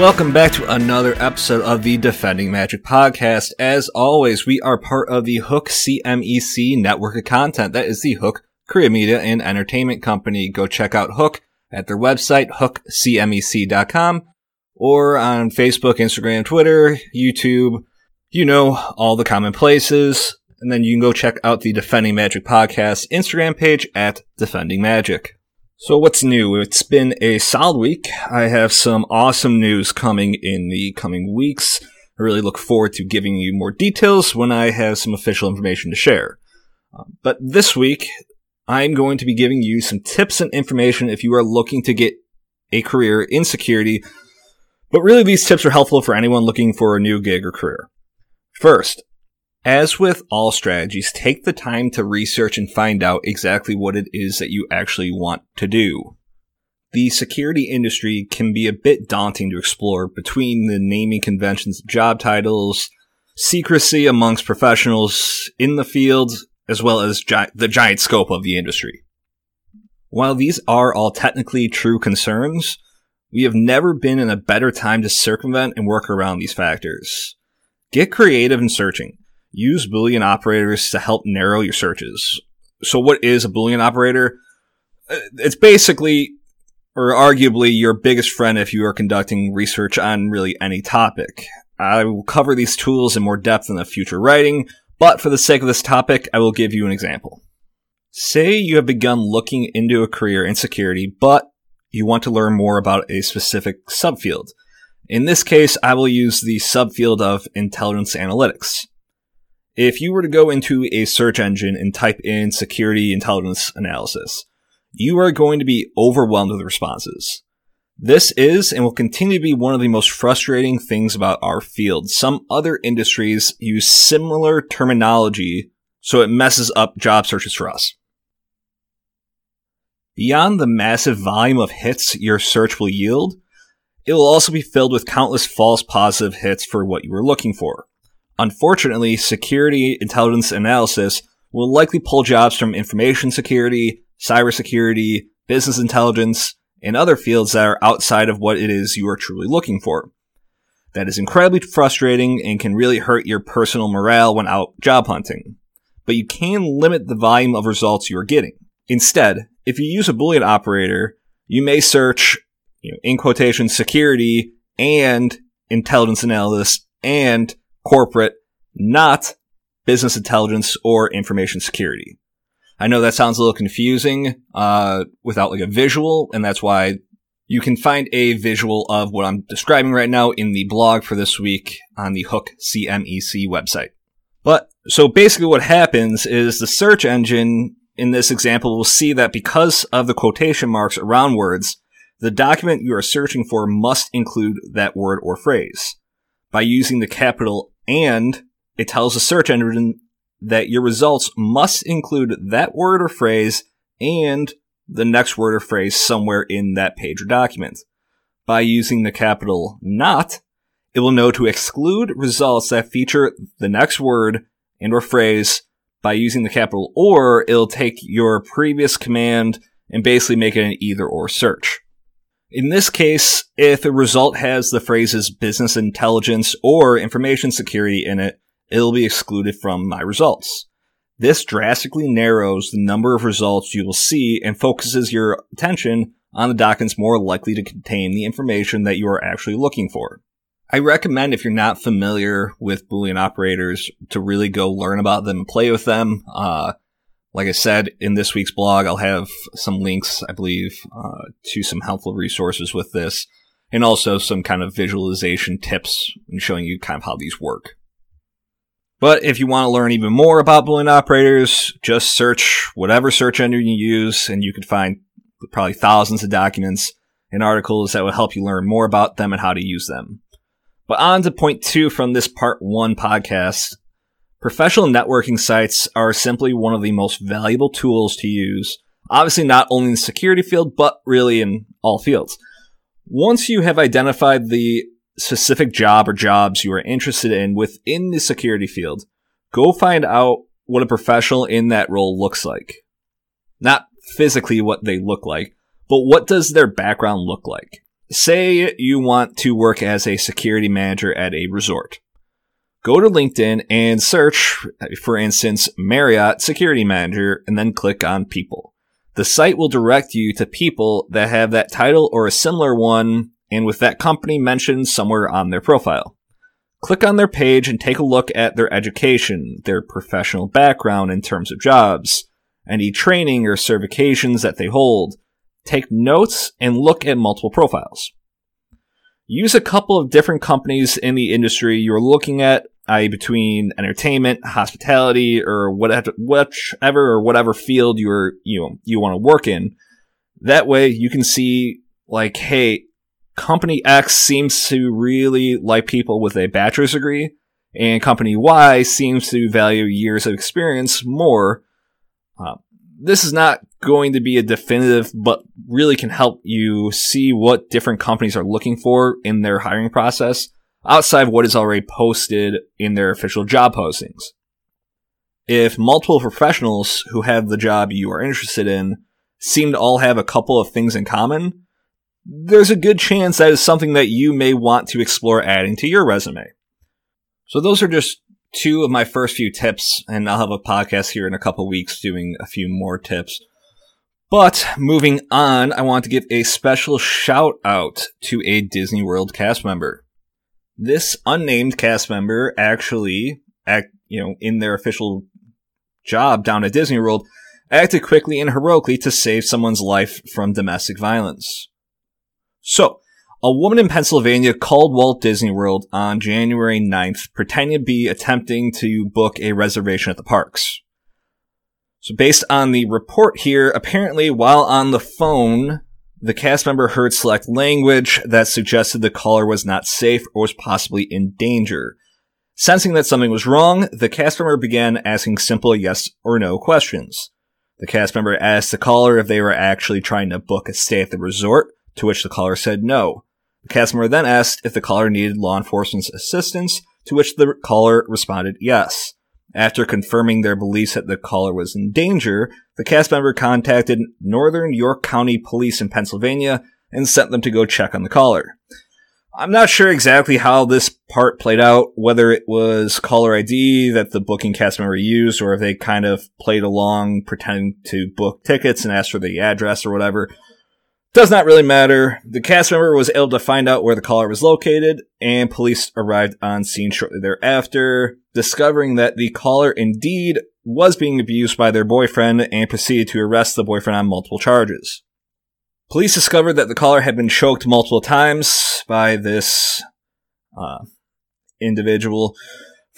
welcome back to another episode of the Defending Magic podcast. As always, we are part of the Hook CMEC network of content. That is the Hook Korea Media and Entertainment Company. Go check out Hook at their website, hookcmec.com, or on Facebook, Instagram, Twitter, YouTube, you know, all the common places. And then you can go check out the Defending Magic podcast Instagram page at Defending Magic. So what's new? It's been a solid week. I have some awesome news coming in the coming weeks. I really look forward to giving you more details when I have some official information to share. Uh, but this week, I'm going to be giving you some tips and information if you are looking to get a career in security. But really, these tips are helpful for anyone looking for a new gig or career. First, as with all strategies, take the time to research and find out exactly what it is that you actually want to do. The security industry can be a bit daunting to explore between the naming conventions job titles, secrecy amongst professionals in the field, as well as gi- the giant scope of the industry. While these are all technically true concerns, we have never been in a better time to circumvent and work around these factors. Get creative in searching. Use Boolean operators to help narrow your searches. So what is a Boolean operator? Uh, it's basically, or arguably, your biggest friend if you are conducting research on really any topic. I will cover these tools in more depth in the future writing, but for the sake of this topic, I will give you an example. Say you have begun looking into a career in security, but you want to learn more about a specific subfield. In this case, I will use the subfield of intelligence analytics. If you were to go into a search engine and type in security intelligence analysis, you are going to be overwhelmed with responses. This is and will continue to be one of the most frustrating things about our field. Some other industries use similar terminology, so it messes up job searches for us. Beyond the massive volume of hits your search will yield, it will also be filled with countless false positive hits for what you were looking for. Unfortunately, security intelligence analysis will likely pull jobs from information security, cybersecurity, business intelligence, and other fields that are outside of what it is you are truly looking for. That is incredibly frustrating and can really hurt your personal morale when out job hunting. But you can limit the volume of results you are getting. Instead, if you use a Boolean operator, you may search, you know, in quotation, security and intelligence analysis and corporate, not business intelligence or information security. I know that sounds a little confusing uh, without like a visual, and that's why you can find a visual of what I'm describing right now in the blog for this week on the Hook CMEC website. But so basically, what happens is the search engine in this example will see that because of the quotation marks around words, the document you are searching for must include that word or phrase. By using the capital and, it tells the search engine that your results must include that word or phrase and the next word or phrase somewhere in that page or document. By using the capital not, it will know to exclude results that feature the next word and or phrase by using the capital or it'll take your previous command and basically make it an either or search. In this case, if a result has the phrases business intelligence or information security in it, it'll be excluded from my results. This drastically narrows the number of results you will see and focuses your attention on the documents more likely to contain the information that you are actually looking for. I recommend if you're not familiar with Boolean operators to really go learn about them and play with them. Uh, like I said in this week's blog, I'll have some links, I believe, uh, to some helpful resources with this, and also some kind of visualization tips and showing you kind of how these work. But if you want to learn even more about Boolean operators, just search whatever search engine you use, and you could find probably thousands of documents and articles that will help you learn more about them and how to use them. But on to point two from this part one podcast Professional networking sites are simply one of the most valuable tools to use, obviously not only in the security field, but really in all fields. Once you have identified the specific job or jobs you are interested in within the security field, go find out what a professional in that role looks like. Not physically what they look like, but what does their background look like? say you want to work as a security manager at a resort. Go to LinkedIn and search, for instance, Marriott Security Manager, and then click on People. The site will direct you to people that have that title or a similar one, and with that company mentioned somewhere on their profile. Click on their page and take a look at their education, their professional background in terms of jobs, any training or certifications that they hold. Take notes and look at multiple profiles. Use a couple of different companies in the industry you're looking at, i.e., between entertainment, hospitality, or whatever, whichever or whatever field you're you know, you want to work in. That way, you can see like, hey, company X seems to really like people with a bachelor's degree, and company Y seems to value years of experience more. Uh, this is not going to be a definitive, but really can help you see what different companies are looking for in their hiring process outside of what is already posted in their official job postings. If multiple professionals who have the job you are interested in seem to all have a couple of things in common, there's a good chance that is something that you may want to explore adding to your resume. So those are just two of my first few tips, and I'll have a podcast here in a couple weeks doing a few more tips. But moving on, I want to give a special shout out to a Disney World cast member. This unnamed cast member actually act, you know, in their official job down at Disney World, acted quickly and heroically to save someone's life from domestic violence. So, a woman in Pennsylvania called Walt Disney World on January 9th, pretending to be attempting to book a reservation at the parks. So based on the report here, apparently while on the phone, the cast member heard select language that suggested the caller was not safe or was possibly in danger. Sensing that something was wrong, the cast member began asking simple yes or no questions. The cast member asked the caller if they were actually trying to book a stay at the resort, to which the caller said no. The cast member then asked if the caller needed law enforcement's assistance, to which the caller responded yes. After confirming their beliefs that the caller was in danger, the cast member contacted Northern York County Police in Pennsylvania and sent them to go check on the caller. I'm not sure exactly how this part played out, whether it was caller ID that the booking cast member used, or if they kind of played along pretending to book tickets and asked for the address or whatever. Does not really matter. The cast member was able to find out where the caller was located, and police arrived on scene shortly thereafter, discovering that the caller indeed was being abused by their boyfriend and proceeded to arrest the boyfriend on multiple charges. Police discovered that the caller had been choked multiple times by this uh, individual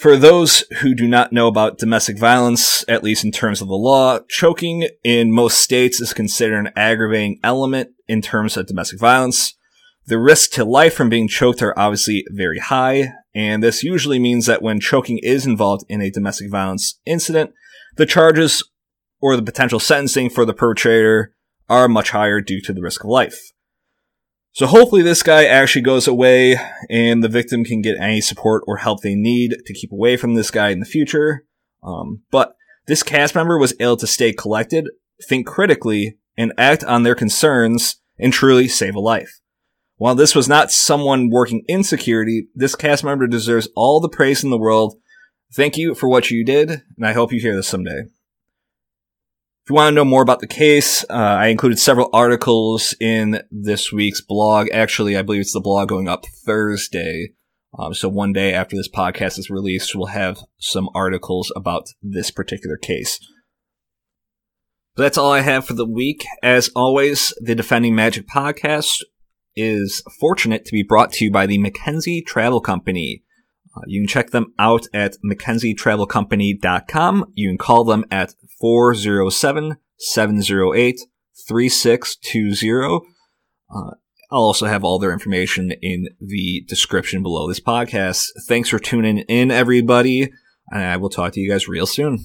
for those who do not know about domestic violence, at least in terms of the law, choking in most states is considered an aggravating element in terms of domestic violence. The risk to life from being choked are obviously very high, and this usually means that when choking is involved in a domestic violence incident, the charges or the potential sentencing for the perpetrator are much higher due to the risk of life. So hopefully this guy actually goes away and the victim can get any support or help they need to keep away from this guy in the future. Um, but this cast member was able to stay collected, think critically, and act on their concerns and truly save a life. While this was not someone working in security, this cast member deserves all the praise in the world. Thank you for what you did, and I hope you hear this someday. If you want to know more about the case, uh, I included several articles in this week's blog. Actually, I believe it's the blog going up Thursday. Um, so one day after this podcast is released, we'll have some articles about this particular case. But that's all I have for the week. As always, the Defending Magic podcast is fortunate to be brought to you by the McKenzie Travel Company. Uh, you can check them out at mckenzietravelcompany.com. You can call them at 407 708 3620. Uh, I'll also have all their information in the description below this podcast. Thanks for tuning in, everybody, and I will talk to you guys real soon.